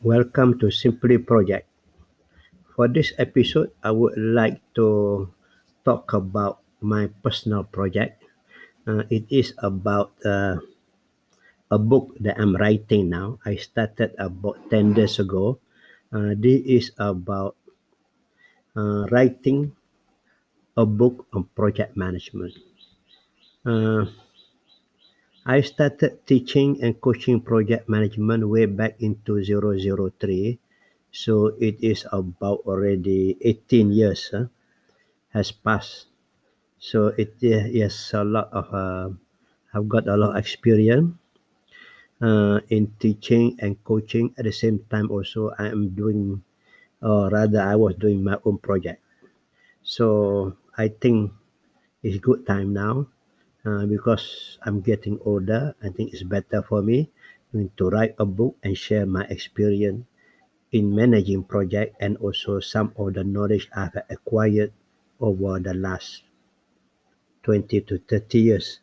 Welcome to Simply Project. For this episode, I would like to talk about my personal project. Uh, it is about uh, a book that I'm writing now. I started about 10 days ago. Uh, this is about uh, writing a book on project management. I started teaching and coaching project management way back into 003. So it is about already 18 years huh, has passed. So it is a lot of, uh, I've got a lot of experience uh, in teaching and coaching. At the same time also I am doing, or rather I was doing my own project. So I think it's good time now uh, because I'm getting older. I think it's better for me to write a book and share my experience in managing project and also some of the knowledge I've acquired over the last 20 to 30 years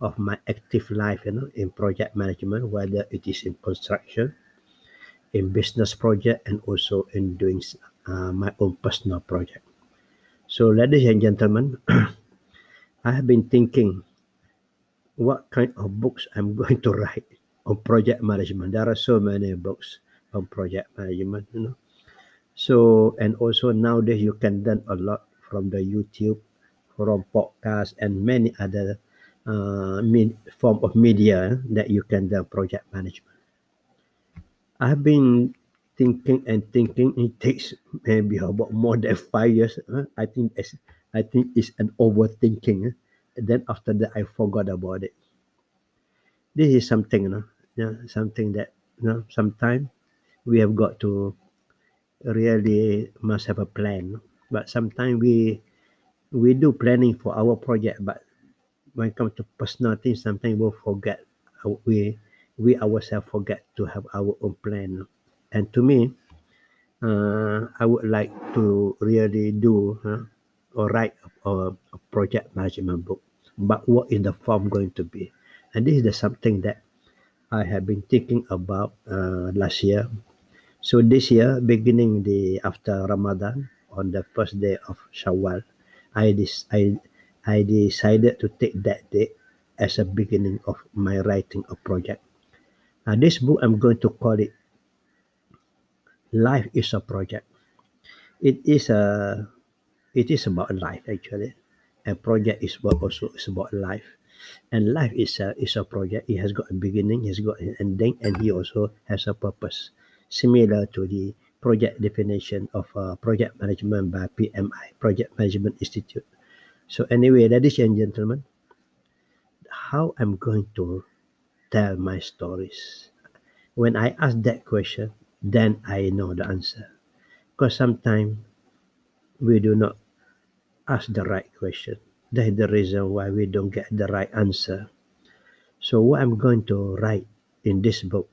of my active life you know in project management whether it is in construction in business project and also in doing uh, my own personal project so ladies and gentlemen i have been thinking what kind of books i'm going to write on project management there are so many books on project management you know so and also nowadays you can learn a lot from the youtube from podcasts, and many other uh, form of media that you can learn project management i've been thinking and thinking it takes maybe about more than five years huh? i think it's, i think it's an overthinking huh? Then after that i forgot about it. This is something you know yeah, something that you know sometimes we have got to really must have a plan. But sometimes we we do planning for our project but when it comes to personal things sometimes we'll forget we we ourselves forget to have our own plan. And to me uh, i would like to really do uh, or write a project management book but what is the form going to be and this is the something that i have been thinking about uh, last year so this year, beginning the after Ramadan, on the first day of Shawwal, I dis- I I decided to take that day as a beginning of my writing a project. Now, this book I'm going to call it "Life is a Project." It is a it is about life actually. A project is what also is about life, and life is a is a project. It has got a beginning, has got an ending, and he also has a purpose similar to the project definition of uh, project management by PMI, Project Management Institute. So anyway, ladies and gentlemen, how I'm going to tell my stories. When I ask that question, then I know the answer. Because sometimes we do not ask the right question. That's the reason why we don't get the right answer. So what I'm going to write in this book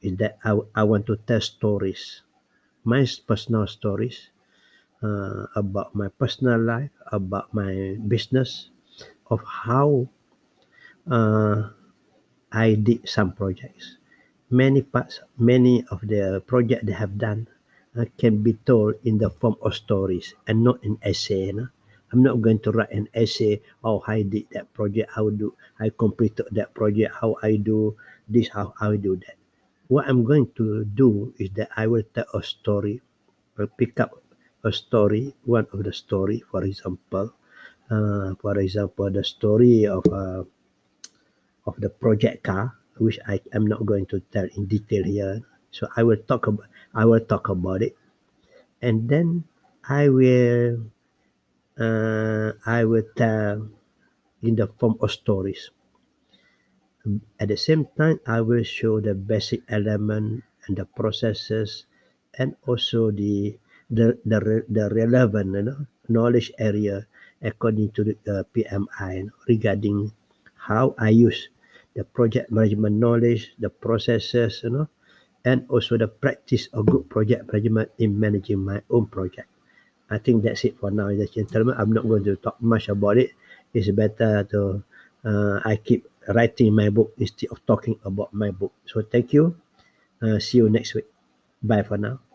is that I, I want to tell stories, my personal stories uh, about my personal life, about my business, of how uh, I did some projects. Many parts, many of the projects they have done uh, can be told in the form of stories and not in essay. Know? I'm not going to write an essay. Oh, I did that project. How do I completed that project? How I do this? How I do that? what I'm going to do is that I will tell a story, I'll pick up a story, one of the story, for example, uh, for example, the story of uh, of the project car, which I am not going to tell in detail here. So I will talk about I will talk about it, and then I will uh, I will tell in the form of stories. At the same time, I will show the basic element and the processes and also the the the, the relevant you know, knowledge area according to the uh, PMI you know, regarding how I use the project management knowledge, the processes, you know, and also the practice of good project management in managing my own project. I think that's it for now, ladies and gentlemen. I'm not going to talk much about it. It's better to uh, I keep writing my book instead of talking about my book. So thank you. Uh, see you next week. Bye for now.